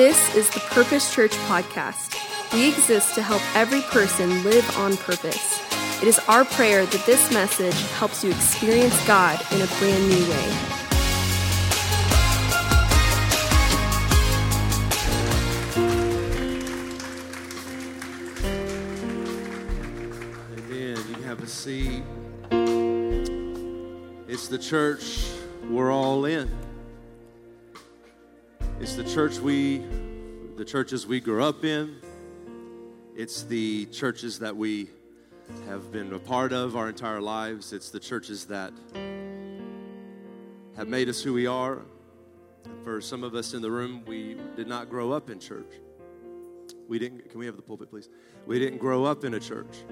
This is the Purpose Church podcast. We exist to help every person live on purpose. It is our prayer that this message helps you experience God in a brand new way. Amen. You have a seat. It's the church we're all in. It's the church we, the churches we grew up in. It's the churches that we have been a part of our entire lives. It's the churches that have made us who we are. For some of us in the room, we did not grow up in church. We didn't, can we have the pulpit, please? We didn't grow up in a church.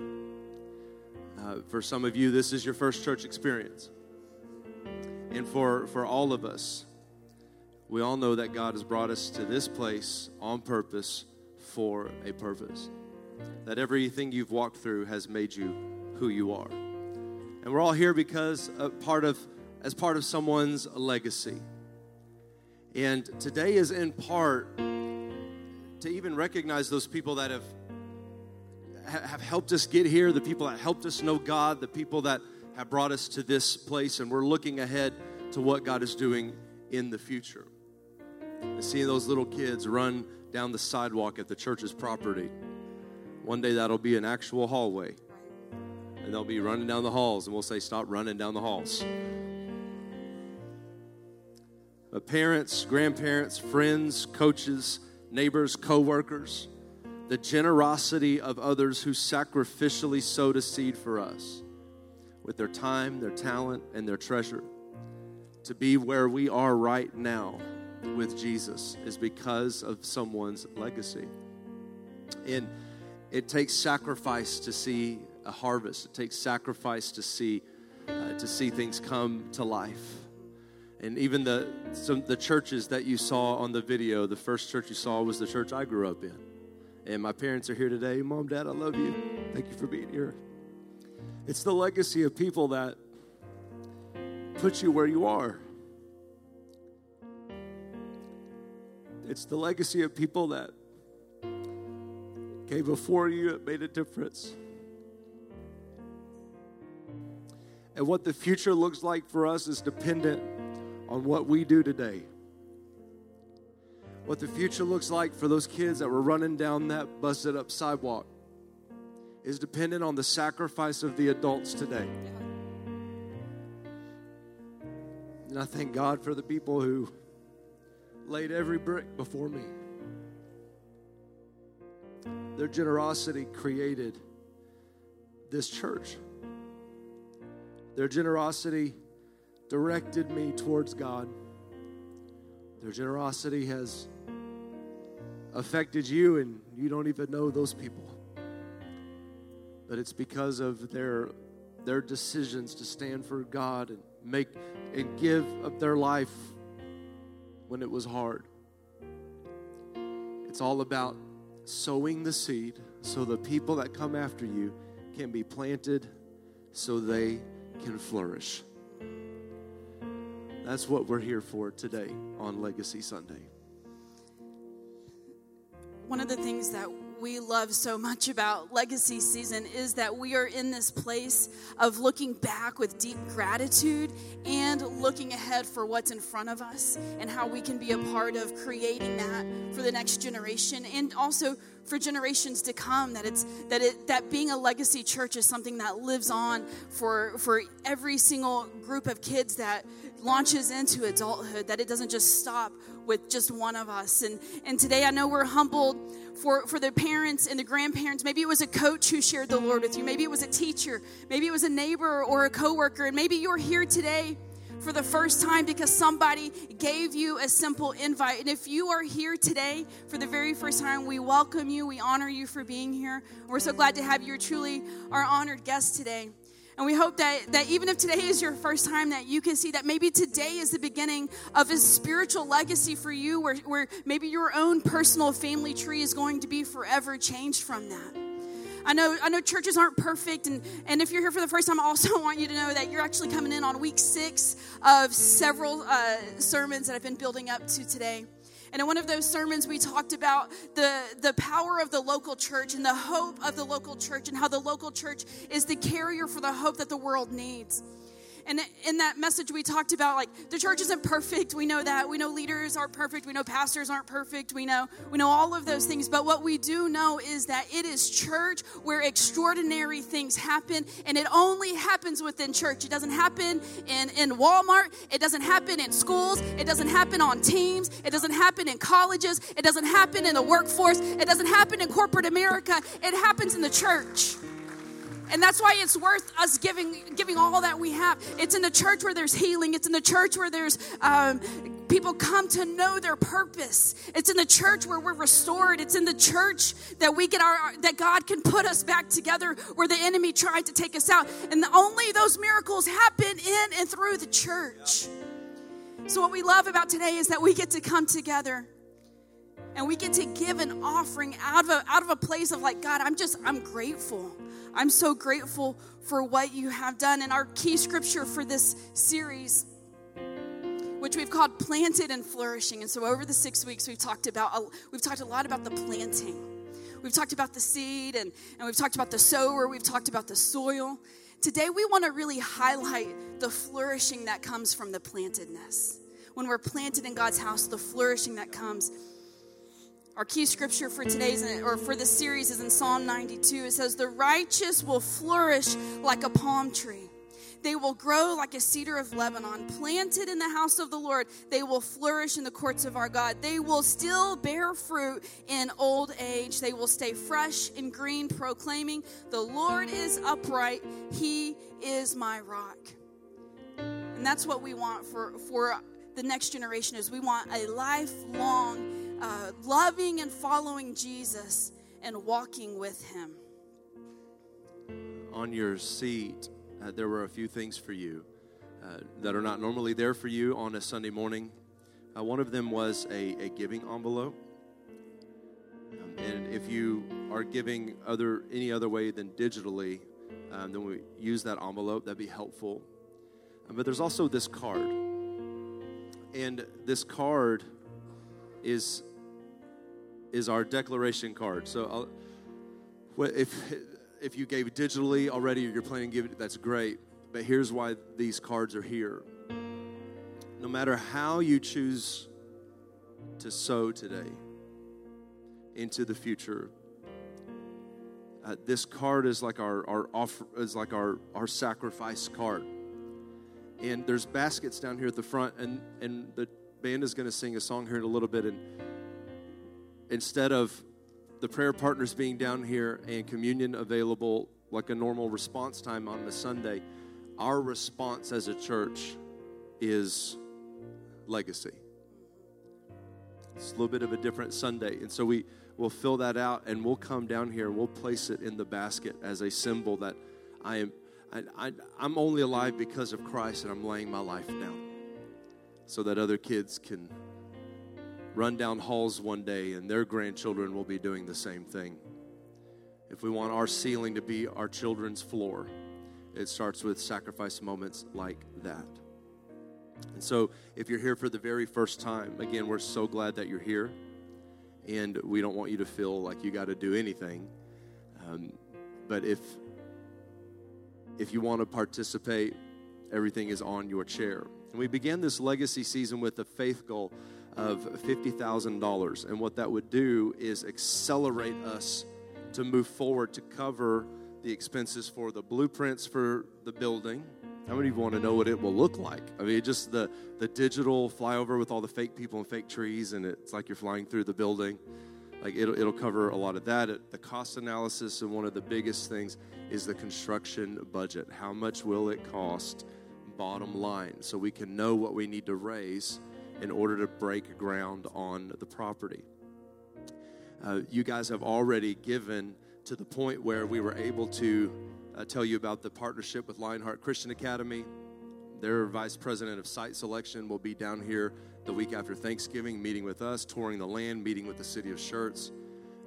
Uh, for some of you, this is your first church experience. And for, for all of us, we all know that God has brought us to this place on purpose for a purpose. That everything you've walked through has made you who you are. And we're all here because part of, as part of someone's legacy. And today is in part to even recognize those people that have have helped us get here, the people that helped us know God, the people that have brought us to this place, and we're looking ahead to what God is doing in the future. And seeing those little kids run down the sidewalk at the church's property. One day that'll be an actual hallway. And they'll be running down the halls, and we'll say, Stop running down the halls. But parents, grandparents, friends, coaches, neighbors, co workers, the generosity of others who sacrificially sowed a seed for us with their time, their talent, and their treasure. To be where we are right now with Jesus is because of someone's legacy. And it takes sacrifice to see a harvest. It takes sacrifice to see uh, to see things come to life. And even the some the churches that you saw on the video, the first church you saw was the church I grew up in. And my parents are here today. Mom, Dad, I love you. Thank you for being here. It's the legacy of people that put you where you are. It's the legacy of people that came before you that made a difference. And what the future looks like for us is dependent on what we do today what the future looks like for those kids that were running down that busted up sidewalk is dependent on the sacrifice of the adults today. And I thank God for the people who laid every brick before me. Their generosity created this church. Their generosity directed me towards God. Their generosity has affected you and you don't even know those people. But it's because of their their decisions to stand for God and make and give up their life when it was hard. It's all about sowing the seed so the people that come after you can be planted so they can flourish. That's what we're here for today on Legacy Sunday one of the things that we love so much about legacy season is that we are in this place of looking back with deep gratitude and looking ahead for what's in front of us and how we can be a part of creating that for the next generation and also for generations to come that it's that it that being a legacy church is something that lives on for for every single group of kids that launches into adulthood that it doesn't just stop with just one of us and and today i know we're humbled for for the parents and the grandparents maybe it was a coach who shared the lord with you maybe it was a teacher maybe it was a neighbor or a coworker and maybe you're here today for the first time because somebody gave you a simple invite. And if you are here today for the very first time, we welcome you. We honor you for being here. We're so glad to have you. You're truly our honored guest today. And we hope that, that even if today is your first time, that you can see that maybe today is the beginning of a spiritual legacy for you where, where maybe your own personal family tree is going to be forever changed from that. I know, I know churches aren't perfect, and, and if you're here for the first time, I also want you to know that you're actually coming in on week six of several uh, sermons that I've been building up to today. And in one of those sermons, we talked about the, the power of the local church and the hope of the local church and how the local church is the carrier for the hope that the world needs. And in that message, we talked about like the church isn't perfect. We know that. We know leaders aren't perfect. We know pastors aren't perfect. We know we know all of those things. But what we do know is that it is church where extraordinary things happen, and it only happens within church. It doesn't happen in in Walmart. It doesn't happen in schools. It doesn't happen on teams. It doesn't happen in colleges. It doesn't happen in the workforce. It doesn't happen in corporate America. It happens in the church. And that's why it's worth us giving giving all that we have. It's in the church where there's healing. It's in the church where there's um, people come to know their purpose. It's in the church where we're restored. It's in the church that we get our that God can put us back together where the enemy tried to take us out. And the, only those miracles happen in and through the church. So what we love about today is that we get to come together and we get to give an offering out of a, out of a place of like God, I'm just I'm grateful. I'm so grateful for what you have done. And our key scripture for this series, which we've called planted and flourishing. And so over the six weeks, we've talked about we've talked a lot about the planting. We've talked about the seed and, and we've talked about the sower, we've talked about the soil. Today we want to really highlight the flourishing that comes from the plantedness. When we're planted in God's house, the flourishing that comes our key scripture for today's or for this series is in Psalm 92. It says, The righteous will flourish like a palm tree. They will grow like a cedar of Lebanon, planted in the house of the Lord. They will flourish in the courts of our God. They will still bear fruit in old age. They will stay fresh and green, proclaiming, The Lord is upright. He is my rock. And that's what we want for, for the next generation is we want a lifelong uh, loving and following Jesus and walking with Him. On your seat, uh, there were a few things for you uh, that are not normally there for you on a Sunday morning. Uh, one of them was a, a giving envelope. Um, and if you are giving other any other way than digitally, um, then we use that envelope. That'd be helpful. Um, but there's also this card. And this card is is our declaration card. So I'll, if if you gave digitally already or you're planning to give it, that's great. But here's why these cards are here. No matter how you choose to sow today into the future, uh, this card is like our, our offer is like our, our sacrifice card. And there's baskets down here at the front, and, and the band is going to sing a song here in a little bit. And instead of the prayer partners being down here and communion available like a normal response time on a Sunday, our response as a church is legacy. It's a little bit of a different Sunday. And so we will fill that out and we'll come down here and we'll place it in the basket as a symbol that I am I, I'm only alive because of Christ and I'm laying my life down so that other kids can run down halls one day and their grandchildren will be doing the same thing. If we want our ceiling to be our children's floor, it starts with sacrifice moments like that. And so, if you're here for the very first time, again, we're so glad that you're here. And we don't want you to feel like you got to do anything. Um, but if if you want to participate, everything is on your chair. And we began this legacy season with a faith goal of $50,000. And what that would do is accelerate us to move forward to cover the expenses for the blueprints for the building. How many of you want to know what it will look like? I mean, just the, the digital flyover with all the fake people and fake trees, and it's like you're flying through the building. Like it'll, it'll cover a lot of that. The cost analysis, and one of the biggest things is the construction budget. How much will it cost, bottom line, so we can know what we need to raise in order to break ground on the property. Uh, you guys have already given to the point where we were able to uh, tell you about the partnership with Lionheart Christian Academy. Their vice president of site selection will be down here the week after Thanksgiving, meeting with us, touring the land, meeting with the city of Schertz.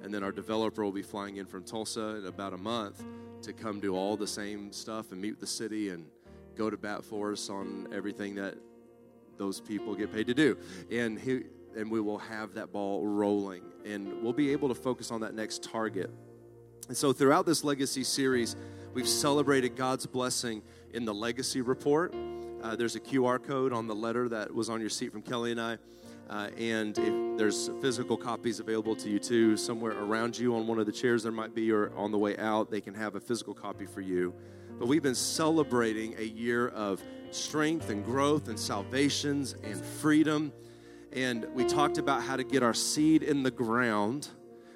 And then our developer will be flying in from Tulsa in about a month to come do all the same stuff and meet the city and go to bat for us on everything that those people get paid to do. And he, and we will have that ball rolling, and we'll be able to focus on that next target. And so, throughout this legacy series, we've celebrated God's blessing in the legacy report. Uh, there's a QR code on the letter that was on your seat from Kelly and I. Uh, and if there's physical copies available to you too, somewhere around you on one of the chairs there might be, or on the way out, they can have a physical copy for you. But we've been celebrating a year of strength and growth and salvations and freedom. And we talked about how to get our seed in the ground.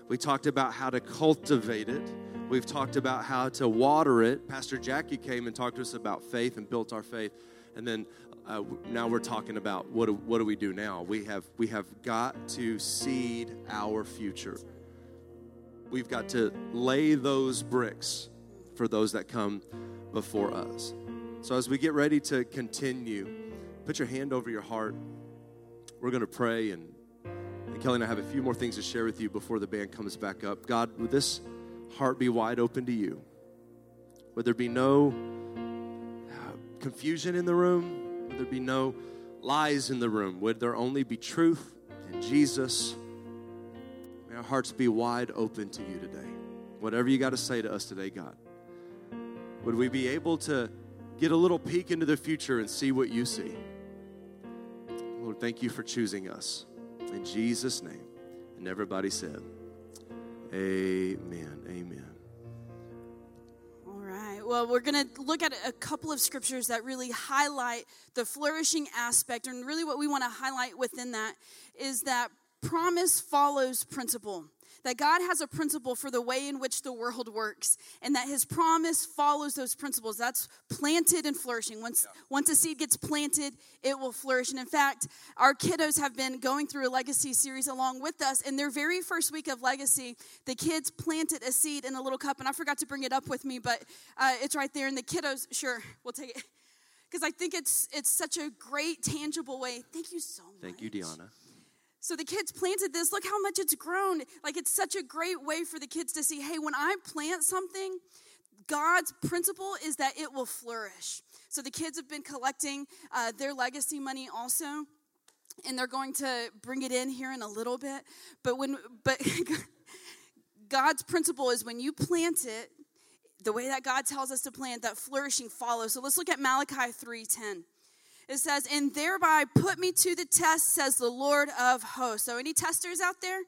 We talked about how to cultivate it. We've talked about how to water it. Pastor Jackie came and talked to us about faith and built our faith. And then uh, now we're talking about what do, what do we do now? We have we have got to seed our future. We've got to lay those bricks for those that come before us. So as we get ready to continue, put your hand over your heart. We're going to pray and, and Kelly and I have a few more things to share with you before the band comes back up. God, would this heart be wide open to you? Would there be no uh, confusion in the room? Would there be no lies in the room? Would there only be truth and Jesus? May our hearts be wide open to you today. Whatever you got to say to us today, God. Would we be able to get a little peek into the future and see what you see? Lord, thank you for choosing us. In Jesus' name. And everybody said, Amen. Amen All right. well, we're going to look at a couple of scriptures that really highlight the flourishing aspect. And really, what we want to highlight within that is that promise follows principle that God has a principle for the way in which the world works, and that His promise follows those principles. That's planted and flourishing. Once, yeah. once a seed gets planted, it will flourish. And in fact, our kiddos have been going through a legacy series along with us. In their very first week of legacy, the kids planted a seed in a little cup, and I forgot to bring it up with me, but uh, it's right there. And the kiddos, sure, we'll take it because I think it's it's such a great tangible way. Thank you so much. Thank you, Deanna. So the kids planted this. Look how much it's grown. Like it's such a great way for the kids to see hey, when I plant something, God's principle is that it will flourish. So the kids have been collecting uh, their legacy money also. And they're going to bring it in here in a little bit. But when, but God's principle is when you plant it, the way that God tells us to plant, that flourishing follows. So let's look at Malachi 3:10. It says, and thereby put me to the test, says the Lord of hosts. So, any testers out there?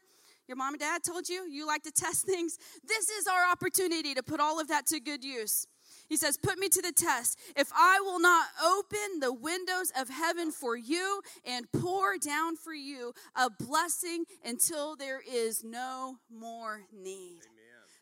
Your mom and dad told you you like to test things? This is our opportunity to put all of that to good use. He says, Put me to the test. If I will not open the windows of heaven for you and pour down for you a blessing until there is no more need. Amen.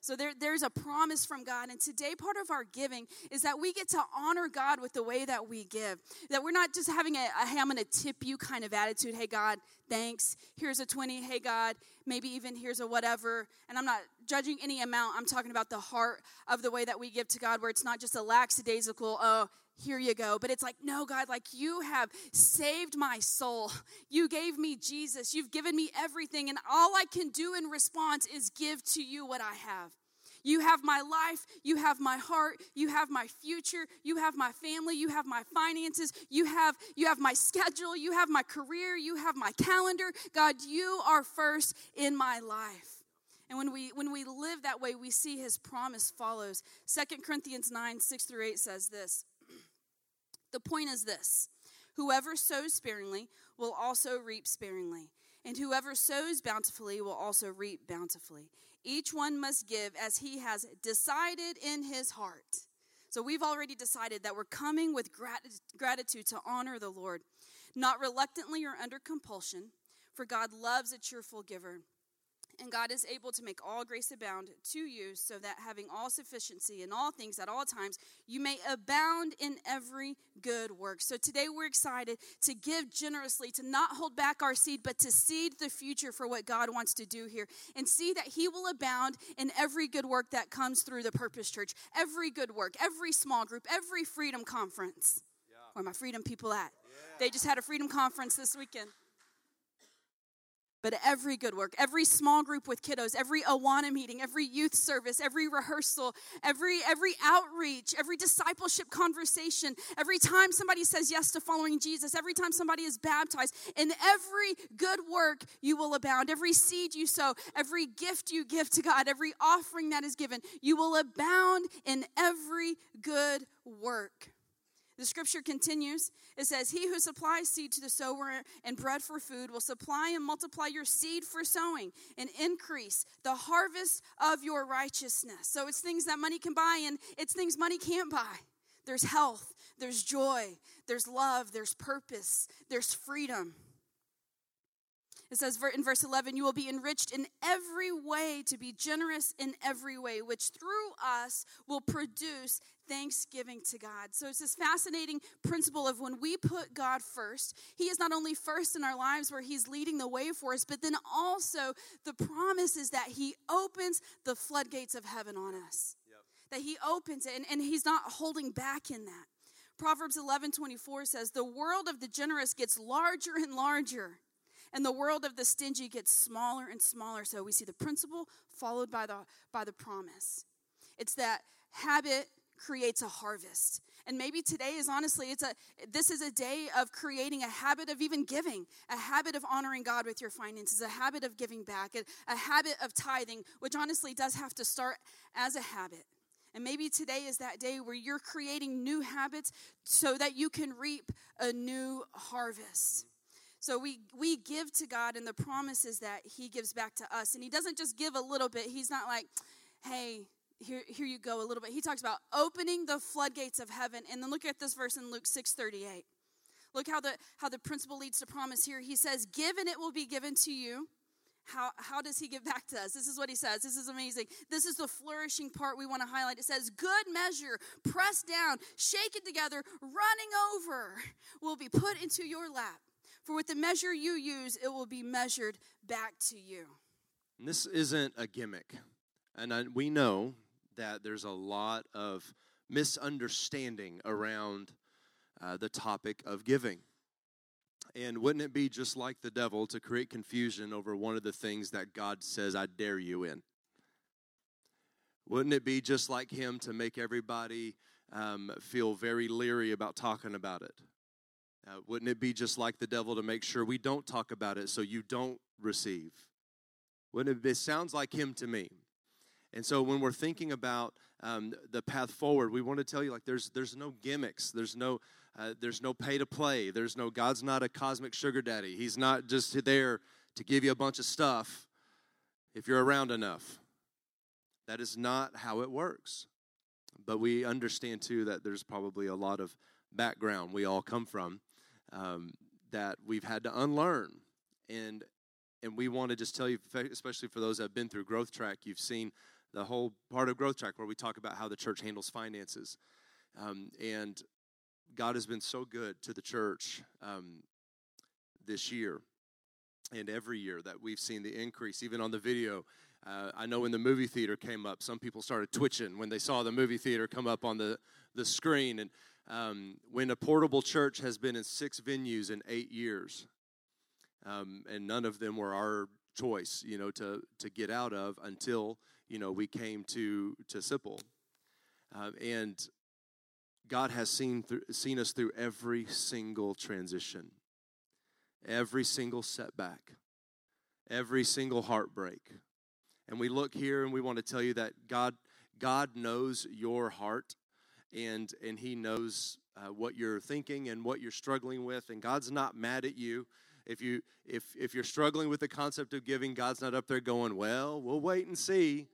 So there, there's a promise from God. And today, part of our giving is that we get to honor God with the way that we give. That we're not just having a, a hey, I'm going to tip you kind of attitude. Hey, God, thanks. Here's a 20. Hey, God, maybe even here's a whatever. And I'm not judging any amount. I'm talking about the heart of the way that we give to God, where it's not just a lackadaisical, oh, here you go. But it's like, no, God, like you have saved my soul. You gave me Jesus. You've given me everything. And all I can do in response is give to you what I have. You have my life. You have my heart. You have my future. You have my family. You have my finances. You have, you have my schedule. You have my career. You have my calendar. God, you are first in my life. And when we when we live that way, we see his promise follows. Second Corinthians 9, 6 through 8 says this. The point is this whoever sows sparingly will also reap sparingly, and whoever sows bountifully will also reap bountifully. Each one must give as he has decided in his heart. So we've already decided that we're coming with gratitude to honor the Lord, not reluctantly or under compulsion, for God loves a cheerful giver. And God is able to make all grace abound to you, so that having all sufficiency in all things at all times, you may abound in every good work. So today we're excited to give generously, to not hold back our seed, but to seed the future for what God wants to do here, and see that He will abound in every good work that comes through the Purpose Church, every good work, every small group, every freedom conference. Yeah. Where my freedom people at? Yeah. They just had a freedom conference this weekend. But every good work, every small group with kiddos, every Awana meeting, every youth service, every rehearsal, every every outreach, every discipleship conversation, every time somebody says yes to following Jesus, every time somebody is baptized, in every good work you will abound. Every seed you sow, every gift you give to God, every offering that is given, you will abound in every good work. The scripture continues. It says, He who supplies seed to the sower and bread for food will supply and multiply your seed for sowing and increase the harvest of your righteousness. So it's things that money can buy and it's things money can't buy. There's health, there's joy, there's love, there's purpose, there's freedom. It says in verse 11, You will be enriched in every way to be generous in every way, which through us will produce thanksgiving to God. So it's this fascinating principle of when we put God first, He is not only first in our lives where He's leading the way for us, but then also the promise is that He opens the floodgates of heaven on us. Yep. That He opens it, and, and He's not holding back in that. Proverbs 11 24 says, The world of the generous gets larger and larger and the world of the stingy gets smaller and smaller. So we see the principle followed by the by the promise. It's that habit creates a harvest. And maybe today is honestly it's a this is a day of creating a habit of even giving, a habit of honoring God with your finances, a habit of giving back, a, a habit of tithing, which honestly does have to start as a habit. And maybe today is that day where you're creating new habits so that you can reap a new harvest. So we we give to God and the promises that he gives back to us. And he doesn't just give a little bit. He's not like, "Hey, here here you go a little bit." He talks about opening the floodgates of heaven. And then look at this verse in Luke 6:38. Look how the how the principle leads to promise here. He says, "Give and it will be given to you." How, how does he give back to us? This is what he says. This is amazing. This is the flourishing part we want to highlight. It says, Good measure, pressed down, shaken together, running over, will be put into your lap. For with the measure you use, it will be measured back to you. This isn't a gimmick. And I, we know that there's a lot of misunderstanding around uh, the topic of giving. And wouldn't it be just like the devil to create confusion over one of the things that God says, I dare you in? Wouldn't it be just like him to make everybody um, feel very leery about talking about it? Uh, wouldn't it be just like the devil to make sure we don't talk about it so you don't receive? Wouldn't it, it sounds like him to me. And so when we're thinking about um, the path forward, we want to tell you like there's there's no gimmicks, there's no uh, there's no pay to play, there's no God's not a cosmic sugar daddy. He's not just there to give you a bunch of stuff if you're around enough. That is not how it works. But we understand too that there's probably a lot of background we all come from um, that we've had to unlearn. And and we want to just tell you, especially for those that have been through Growth Track, you've seen the whole part of Growth Track where we talk about how the church handles finances. Um, and God has been so good to the church um, this year and every year that we've seen the increase, even on the video. Uh, I know when the movie theater came up, some people started twitching when they saw the movie theater come up on the, the screen. And um, when a portable church has been in six venues in eight years, um, and none of them were our choice, you know, to to get out of until you know we came to to Sipple, uh, and God has seen through, seen us through every single transition, every single setback, every single heartbreak, and we look here and we want to tell you that God God knows your heart and and he knows uh, what you're thinking and what you're struggling with and god's not mad at you. If you if if you're struggling with the concept of giving god's not up there going well we'll wait and see.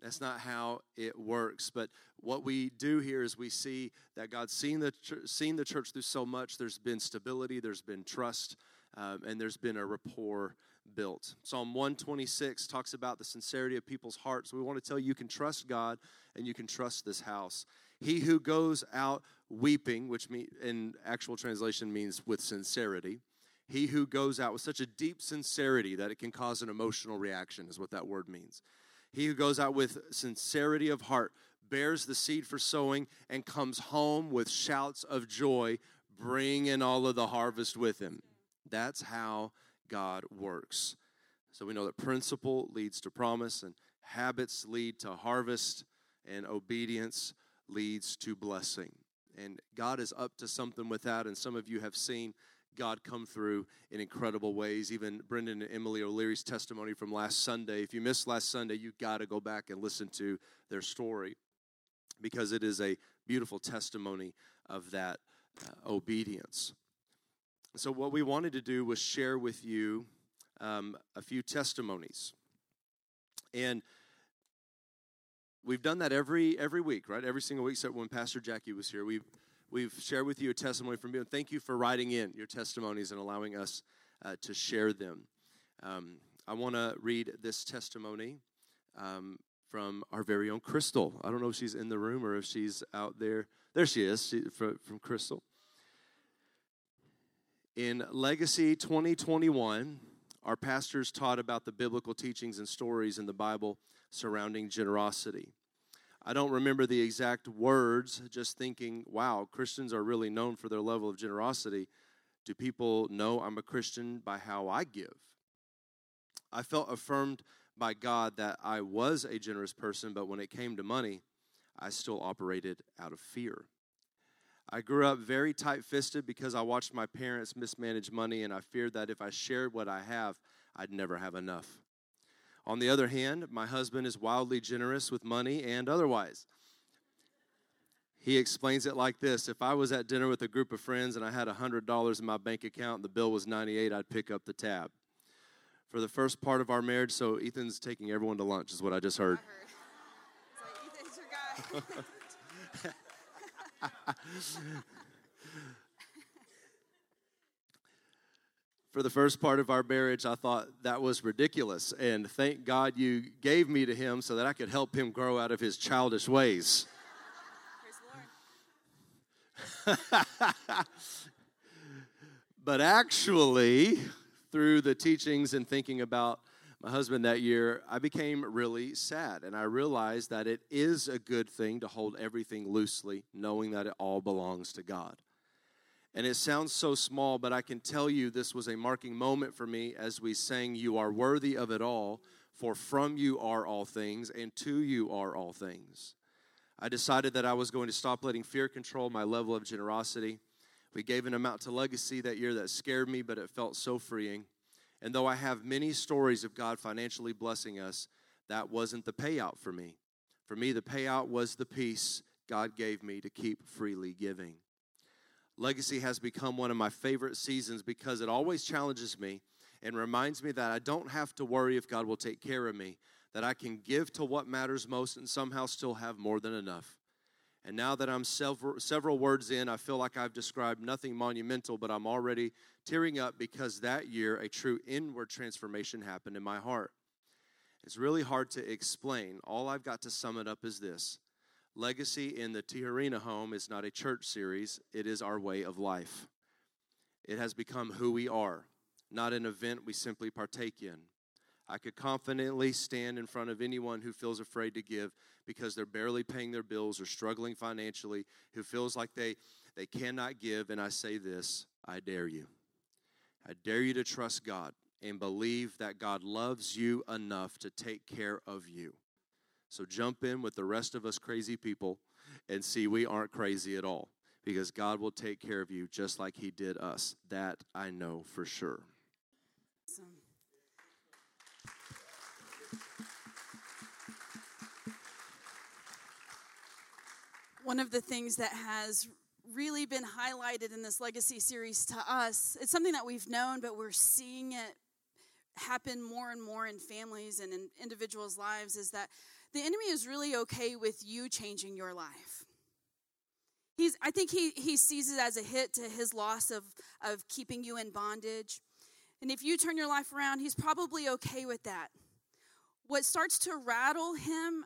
That's not how it works. But what we do here is we see that god's seen the seen the church through so much. There's been stability there's been trust um, and there's been a rapport built. Psalm 126 talks about the sincerity of people's hearts. We want to tell you you can trust god and you can trust this house he who goes out weeping, which in actual translation means with sincerity, he who goes out with such a deep sincerity that it can cause an emotional reaction, is what that word means. He who goes out with sincerity of heart bears the seed for sowing and comes home with shouts of joy, bringing all of the harvest with him. That's how God works. So we know that principle leads to promise, and habits lead to harvest, and obedience leads to blessing. And God is up to something with that, and some of you have seen God come through in incredible ways. Even Brendan and Emily O'Leary's testimony from last Sunday. If you missed last Sunday, you got to go back and listen to their story because it is a beautiful testimony of that uh, obedience. So, what we wanted to do was share with you um, a few testimonies. And we've done that every every week, right? Every single week, except when Pastor Jackie was here. We've we've shared with you a testimony from you. And thank you for writing in your testimonies and allowing us uh, to share them. Um, I want to read this testimony um, from our very own Crystal. I don't know if she's in the room or if she's out there. There she is, she, from, from Crystal. In Legacy 2021, our pastors taught about the biblical teachings and stories in the Bible surrounding generosity. I don't remember the exact words, just thinking, wow, Christians are really known for their level of generosity. Do people know I'm a Christian by how I give? I felt affirmed by God that I was a generous person, but when it came to money, I still operated out of fear. I grew up very tight fisted because I watched my parents mismanage money, and I feared that if I shared what I have, I'd never have enough. On the other hand, my husband is wildly generous with money and otherwise. He explains it like this If I was at dinner with a group of friends and I had $100 in my bank account and the bill was 98, I'd pick up the tab. For the first part of our marriage, so Ethan's taking everyone to lunch, is what I just heard. I heard. Ethan's your guy. for the first part of our marriage, I thought that was ridiculous. And thank God you gave me to him so that I could help him grow out of his childish ways. but actually, through the teachings and thinking about my husband that year, I became really sad. And I realized that it is a good thing to hold everything loosely, knowing that it all belongs to God. And it sounds so small, but I can tell you this was a marking moment for me as we sang, You are worthy of it all, for from you are all things, and to you are all things. I decided that I was going to stop letting fear control my level of generosity. We gave an amount to legacy that year that scared me, but it felt so freeing. And though I have many stories of God financially blessing us, that wasn't the payout for me. For me, the payout was the peace God gave me to keep freely giving. Legacy has become one of my favorite seasons because it always challenges me and reminds me that I don't have to worry if God will take care of me, that I can give to what matters most and somehow still have more than enough. And now that I'm several, several words in, I feel like I've described nothing monumental, but I'm already tearing up because that year a true inward transformation happened in my heart. It's really hard to explain. All I've got to sum it up is this Legacy in the Tijerina home is not a church series, it is our way of life. It has become who we are, not an event we simply partake in. I could confidently stand in front of anyone who feels afraid to give because they're barely paying their bills or struggling financially, who feels like they, they cannot give, and I say this I dare you. I dare you to trust God and believe that God loves you enough to take care of you. So jump in with the rest of us crazy people and see we aren't crazy at all because God will take care of you just like He did us. That I know for sure. Awesome. One of the things that has really been highlighted in this legacy series to us, it's something that we've known, but we're seeing it happen more and more in families and in individuals' lives, is that the enemy is really okay with you changing your life. He's, I think he, he sees it as a hit to his loss of, of keeping you in bondage. And if you turn your life around, he's probably okay with that. What starts to rattle him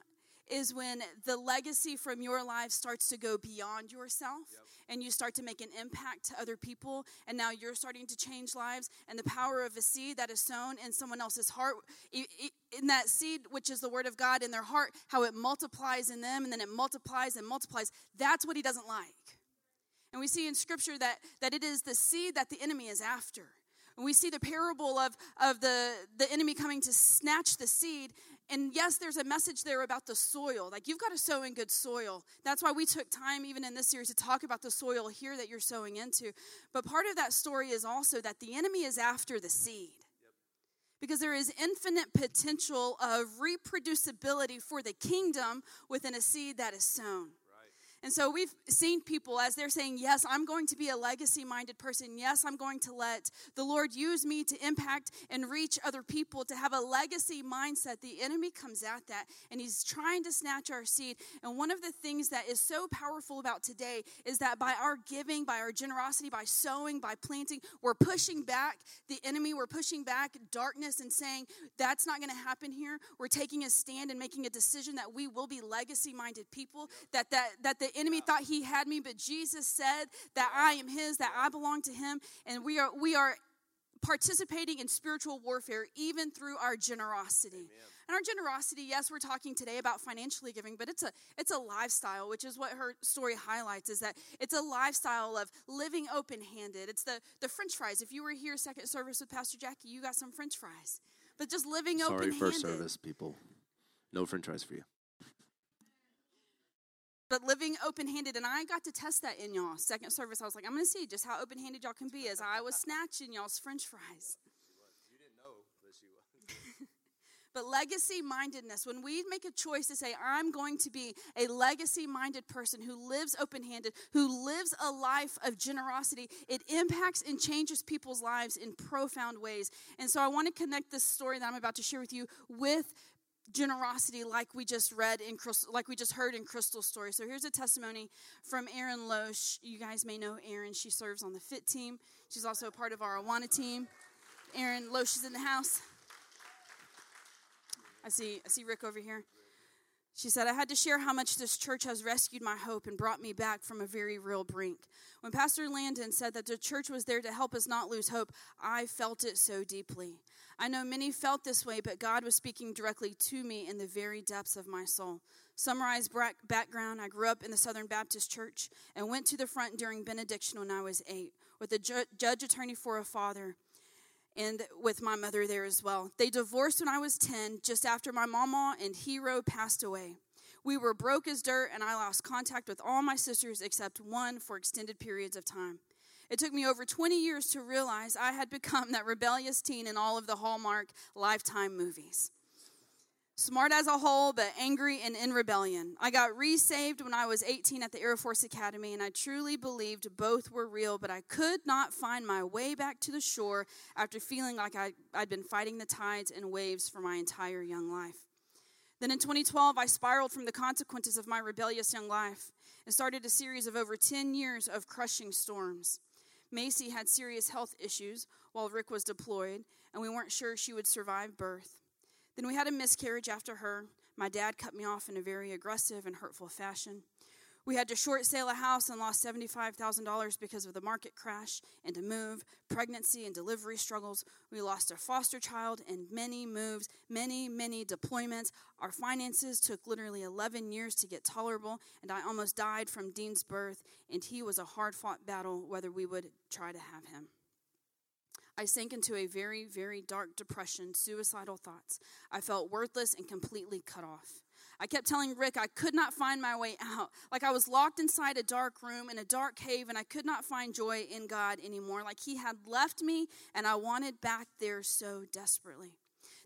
is when the legacy from your life starts to go beyond yourself yep. And you start to make an impact to other people and now you're starting to change lives and the power of a seed that is sown in someone else's heart in that seed which is the word of god in their heart how it multiplies in them and then it multiplies and multiplies that's what he doesn't like and we see in scripture that that it is the seed that the enemy is after And we see the parable of, of the, the enemy coming to snatch the seed. And yes, there's a message there about the soil. Like you've got to sow in good soil. That's why we took time, even in this series, to talk about the soil here that you're sowing into. But part of that story is also that the enemy is after the seed because there is infinite potential of reproducibility for the kingdom within a seed that is sown. And so we've seen people as they're saying, Yes, I'm going to be a legacy minded person. Yes, I'm going to let the Lord use me to impact and reach other people, to have a legacy mindset. The enemy comes at that and he's trying to snatch our seed. And one of the things that is so powerful about today is that by our giving, by our generosity, by sowing, by planting, we're pushing back the enemy, we're pushing back darkness and saying, That's not going to happen here. We're taking a stand and making a decision that we will be legacy minded people, that, that, that the enemy thought he had me, but Jesus said that I am his, that I belong to him, and we are we are participating in spiritual warfare even through our generosity. Amen. And our generosity, yes, we're talking today about financially giving, but it's a it's a lifestyle, which is what her story highlights is that it's a lifestyle of living open-handed. It's the the french fries. If you were here second service with Pastor Jackie, you got some french fries. But just living open-handed. Sorry, first service people. No french fries for you but living open handed. And I got to test that in y'all. Second service, I was like, I'm going to see just how open handed y'all can be as I was snatching y'all's french fries. You didn't know, but she was. but legacy mindedness, when we make a choice to say, I'm going to be a legacy minded person who lives open handed, who lives a life of generosity, it impacts and changes people's lives in profound ways. And so I want to connect this story that I'm about to share with you with generosity like we just read in like we just heard in Crystal's story. So here's a testimony from Erin Loesch. You guys may know Erin. She serves on the FIT team. She's also a part of our Awana team. Erin Loesch is in the house. I see I see Rick over here. She said, I had to share how much this church has rescued my hope and brought me back from a very real brink. When Pastor Landon said that the church was there to help us not lose hope, I felt it so deeply. I know many felt this way, but God was speaking directly to me in the very depths of my soul. Summarized background I grew up in the Southern Baptist Church and went to the front during benediction when I was eight with a ju- judge attorney for a father and with my mother there as well. They divorced when I was 10, just after my mama and hero passed away. We were broke as dirt, and I lost contact with all my sisters except one for extended periods of time. It took me over 20 years to realize I had become that rebellious teen in all of the Hallmark Lifetime movies. Smart as a whole, but angry and in rebellion. I got resaved when I was 18 at the Air Force Academy, and I truly believed both were real, but I could not find my way back to the shore after feeling like I, I'd been fighting the tides and waves for my entire young life. Then in 2012, I spiraled from the consequences of my rebellious young life and started a series of over 10 years of crushing storms. Macy had serious health issues while Rick was deployed, and we weren't sure she would survive birth. Then we had a miscarriage after her. My dad cut me off in a very aggressive and hurtful fashion. We had to short sale a house and lost $75,000 because of the market crash and a move, pregnancy and delivery struggles. We lost a foster child and many moves, many, many deployments. Our finances took literally 11 years to get tolerable, and I almost died from Dean's birth, and he was a hard fought battle whether we would try to have him. I sank into a very, very dark depression, suicidal thoughts. I felt worthless and completely cut off. I kept telling Rick I could not find my way out. Like I was locked inside a dark room in a dark cave and I could not find joy in God anymore. Like he had left me and I wanted back there so desperately.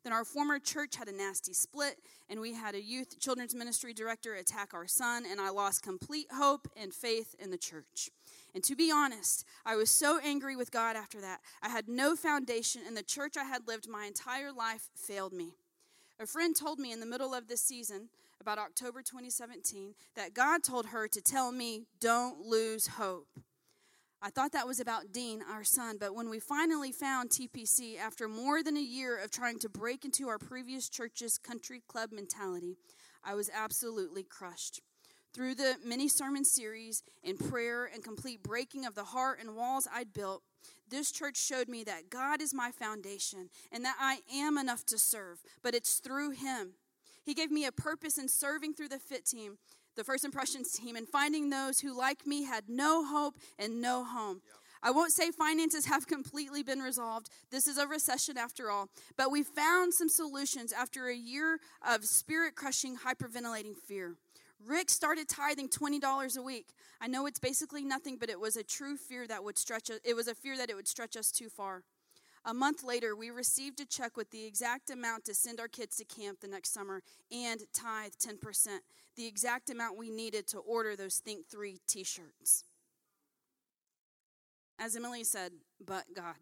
Then our former church had a nasty split, and we had a youth children's ministry director attack our son, and I lost complete hope and faith in the church. And to be honest, I was so angry with God after that. I had no foundation, and the church I had lived my entire life failed me. A friend told me in the middle of this season, about October 2017, that God told her to tell me, don't lose hope. I thought that was about Dean, our son, but when we finally found TPC, after more than a year of trying to break into our previous church's country club mentality, I was absolutely crushed. Through the mini sermon series and prayer and complete breaking of the heart and walls I'd built, this church showed me that God is my foundation and that I am enough to serve, but it's through Him. He gave me a purpose in serving through the FIT team, the First Impressions team, and finding those who, like me, had no hope and no home. Yep. I won't say finances have completely been resolved. This is a recession after all. But we found some solutions after a year of spirit crushing, hyperventilating fear. Rick started tithing $20 a week. I know it's basically nothing, but it was a true fear that would stretch us, it was a fear that it would stretch us too far. A month later, we received a check with the exact amount to send our kids to camp the next summer and tithe 10%, the exact amount we needed to order those Think 3 t shirts. As Emily said, but God.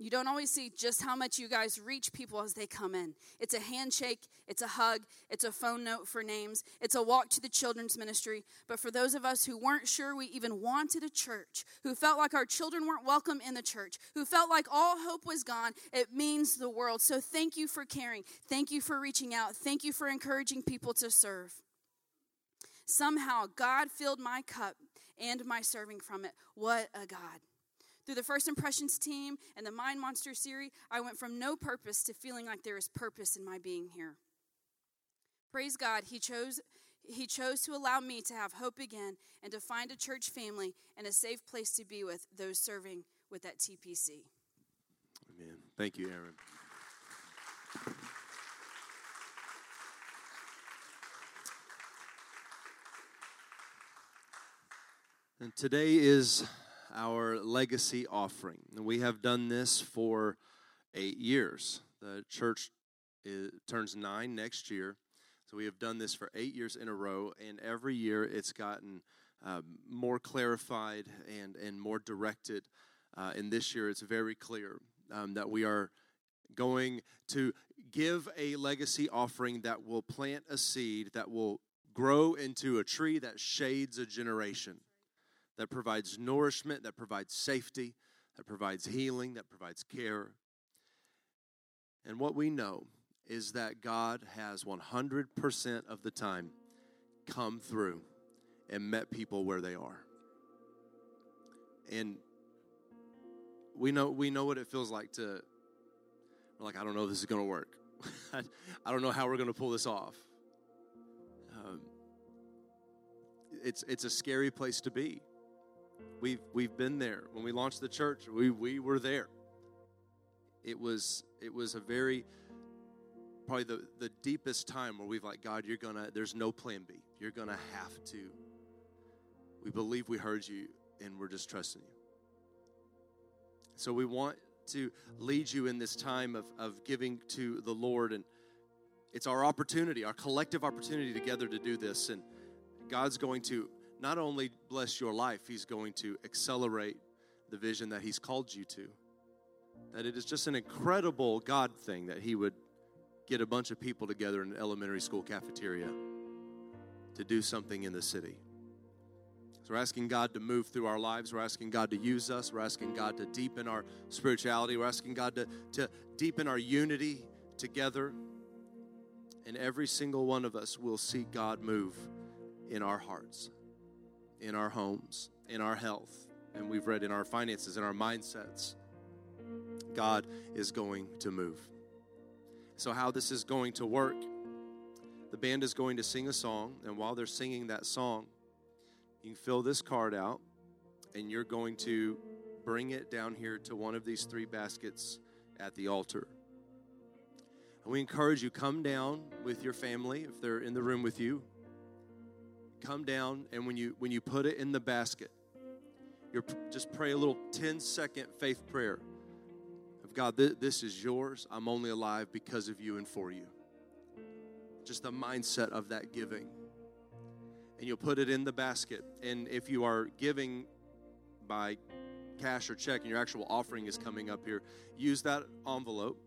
You don't always see just how much you guys reach people as they come in. It's a handshake, it's a hug, it's a phone note for names, it's a walk to the children's ministry. But for those of us who weren't sure we even wanted a church, who felt like our children weren't welcome in the church, who felt like all hope was gone, it means the world. So thank you for caring. Thank you for reaching out. Thank you for encouraging people to serve. Somehow, God filled my cup and my serving from it. What a God. Through the First Impressions team and the Mind Monster series, I went from no purpose to feeling like there is purpose in my being here. Praise God, He chose he chose to allow me to have hope again and to find a church family and a safe place to be with those serving with that TPC. Amen. Thank you, Aaron. And today is our legacy offering. And we have done this for eight years. The church is, turns nine next year. So we have done this for eight years in a row, and every year it's gotten um, more clarified and, and more directed. Uh, and this year it's very clear um, that we are going to give a legacy offering that will plant a seed that will grow into a tree that shades a generation that provides nourishment, that provides safety, that provides healing, that provides care. And what we know is that God has 100% of the time come through and met people where they are. And we know we know what it feels like to we're like I don't know if this is going to work. I don't know how we're going to pull this off. Um, it's it's a scary place to be. We've, we've been there. When we launched the church, we, we were there. It was, it was a very, probably the, the deepest time where we've like, God, you're going to, there's no plan B. You're going to have to. We believe we heard you and we're just trusting you. So we want to lead you in this time of, of giving to the Lord. And it's our opportunity, our collective opportunity together to do this. And God's going to not only bless your life, He's going to accelerate the vision that He's called you to. That it is just an incredible God thing that He would get a bunch of people together in an elementary school cafeteria to do something in the city. So we're asking God to move through our lives. We're asking God to use us. We're asking God to deepen our spirituality. We're asking God to, to deepen our unity together. And every single one of us will see God move in our hearts in our homes, in our health, and we've read in our finances, in our mindsets. God is going to move. So, how this is going to work, the band is going to sing a song, and while they're singing that song, you can fill this card out, and you're going to bring it down here to one of these three baskets at the altar. And we encourage you come down with your family if they're in the room with you come down and when you when you put it in the basket you're just pray a little 10 second faith prayer of god th- this is yours. I'm only alive because of you and for you. Just the mindset of that giving. And you'll put it in the basket. And if you are giving by cash or check and your actual offering is coming up here use that envelope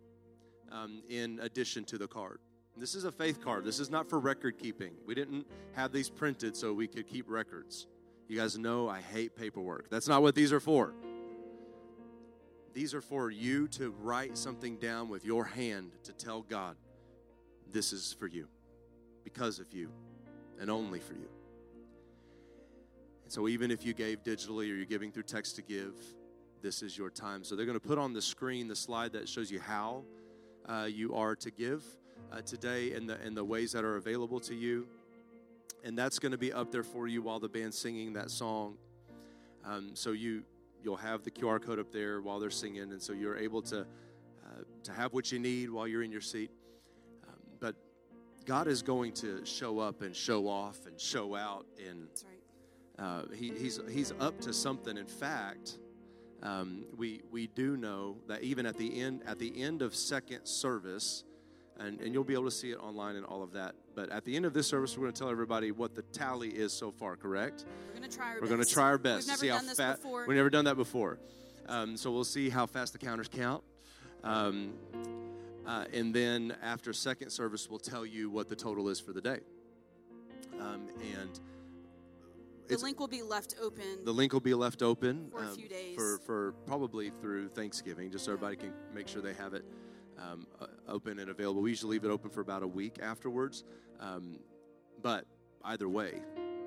um, in addition to the card this is a faith card. This is not for record keeping. We didn't have these printed so we could keep records. You guys know I hate paperwork. That's not what these are for. These are for you to write something down with your hand to tell God, this is for you, because of you, and only for you. And so, even if you gave digitally or you're giving through text to give, this is your time. So, they're going to put on the screen the slide that shows you how uh, you are to give uh, today and the, and the ways that are available to you. And that's going to be up there for you while the band's singing that song. Um, so you you'll have the QR code up there while they're singing, and so you're able to uh, to have what you need while you're in your seat. Um, but God is going to show up and show off and show out, and That's right. uh, he, he's he's up to something. In fact, um, we we do know that even at the end at the end of second service, and, and you'll be able to see it online and all of that. But at the end of this service, we're going to tell everybody what the tally is so far. Correct? We're going to try our We're best. going to try our best We've never done this before. We've never done that before, um, so we'll see how fast the counters count. Um, uh, and then after second service, we'll tell you what the total is for the day. Um, and the link will be left open. the link will be left open For a um, few days. for, for probably through Thanksgiving, just so everybody can make sure they have it um, open and available. We usually leave it open for about a week afterwards, um, but either way,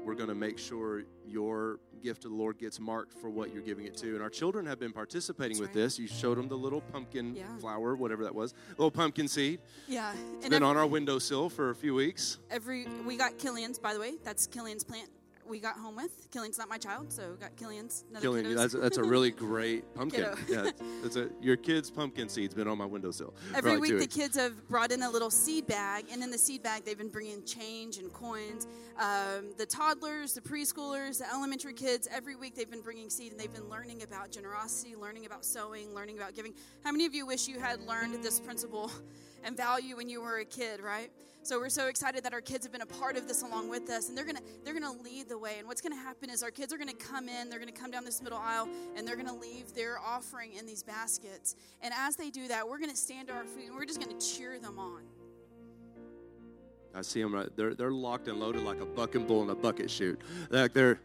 we're going to make sure your gift to the Lord gets marked for what you're giving it to. And our children have been participating That's with right. this. You showed them the little pumpkin Yeah. flower, whatever that was, little pumpkin seed. yeah. It's And been ev- on our windowsill for a few weeks. every we got Killian's by the way. That's Killian's plant. We got home with Killian's not my child, so we got Killian's. Killing That's, that's a really great pumpkin. Yeah, it's a, your kid's pumpkin seed's been on my windowsill. Every like week, the kids have brought in a little seed bag, and in the seed bag, they've been bringing change and coins. Um, the toddlers, the preschoolers, the elementary kids, every week they've been bringing seed, and they've been learning about generosity, learning about sowing, learning about giving. How many of you wish you had learned this principle and value when you were a kid, right? So we're so excited that our kids have been a part of this along with us, and they're gonna they're gonna lead the way. And what's gonna happen is our kids are gonna come in, they're gonna come down this middle aisle, and they're gonna leave their offering in these baskets. And as they do that, we're gonna stand to our feet and we're just gonna cheer them on. I see them right. They're they're locked and loaded like a bucking bull in a bucket chute. Like they're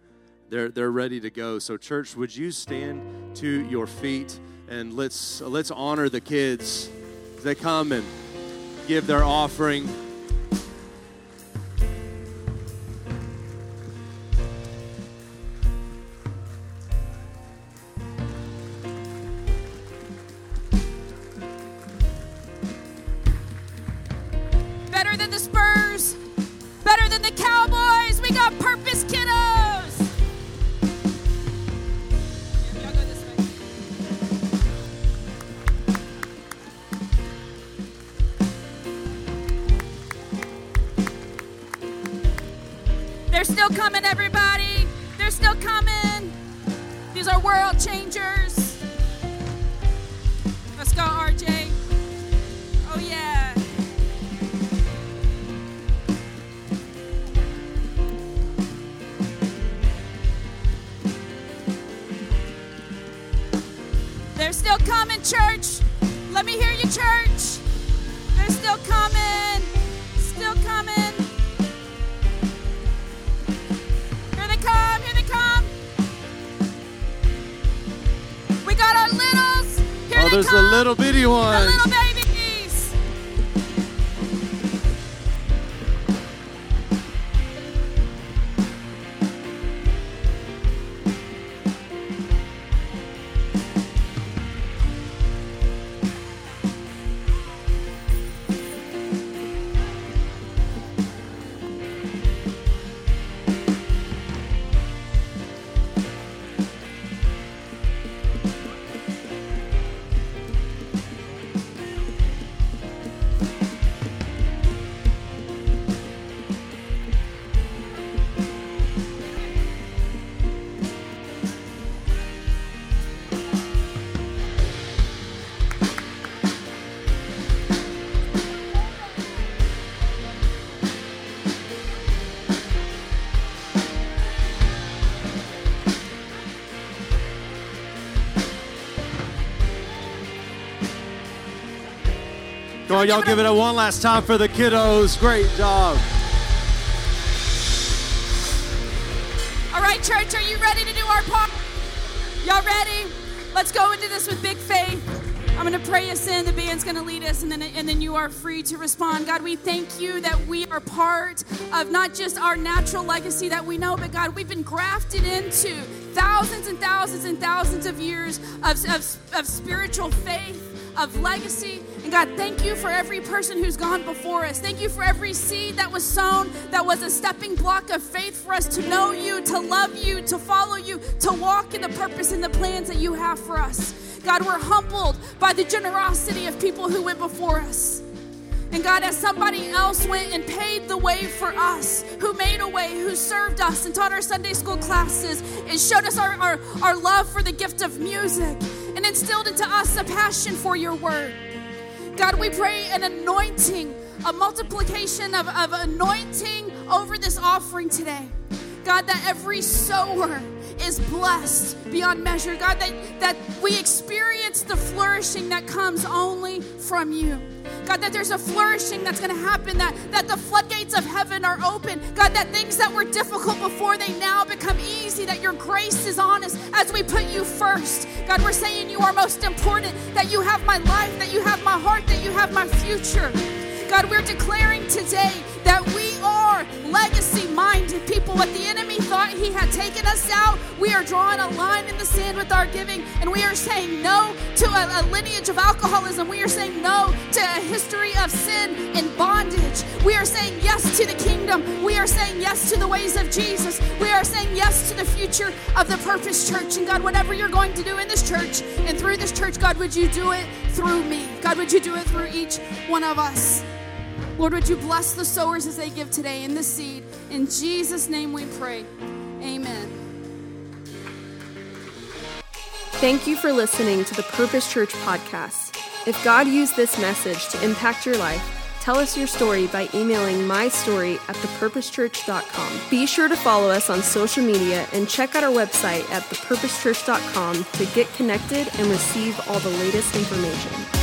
they're they're ready to go. So church, would you stand to your feet and let's let's honor the kids as they come and give their offering. Church. They're still coming. Still coming. Here they come. Here they come. We got our littles. Here Oh, there's come. the little bitty ones. Y'all give it up one last time for the kiddos. Great job. All right, church, are you ready to do our part? Y'all ready? Let's go into this with big faith. I'm going to pray us in. The band's going to lead us, and then, and then you are free to respond. God, we thank you that we are part of not just our natural legacy that we know, but God, we've been grafted into thousands and thousands and thousands of years of, of, of spiritual faith, of legacy. God, thank you for every person who's gone before us. Thank you for every seed that was sown that was a stepping block of faith for us to know you, to love you, to follow you, to walk in the purpose and the plans that you have for us. God, we're humbled by the generosity of people who went before us. And God, as somebody else went and paid the way for us, who made a way, who served us and taught our Sunday school classes, and showed us our, our, our love for the gift of music, and instilled into us a passion for your word. God, we pray an anointing, a multiplication of, of anointing over this offering today. God, that every sower is blessed beyond measure. God, that, that we experience the flourishing that comes only from you. God, that there's a flourishing that's going to happen, that, that the floodgates of heaven are open. God, that things that were difficult before they now become easy, that your grace is on us as we put you first. God, we're saying you are most important, that you have my life, that you have my heart, that you have my future. God, we're declaring today that we are legacy minded people. What the enemy thought he had taken us out, we are drawing a line in the sand with our giving, and we are saying no to a, a lineage of alcoholism. We are saying no to a history of sin and bondage. We are saying yes to the kingdom. We are saying yes to the ways of Jesus. We are saying yes to the future of the Purpose Church. And God, whatever you're going to do in this church and through this church, God, would you do it through me? God, would you do it through each one of us? Lord, would you bless the sowers as they give today in the seed? In Jesus' name we pray. Amen. Thank you for listening to the Purpose Church podcast. If God used this message to impact your life, tell us your story by emailing mystory at thepurposechurch.com. Be sure to follow us on social media and check out our website at thepurposechurch.com to get connected and receive all the latest information.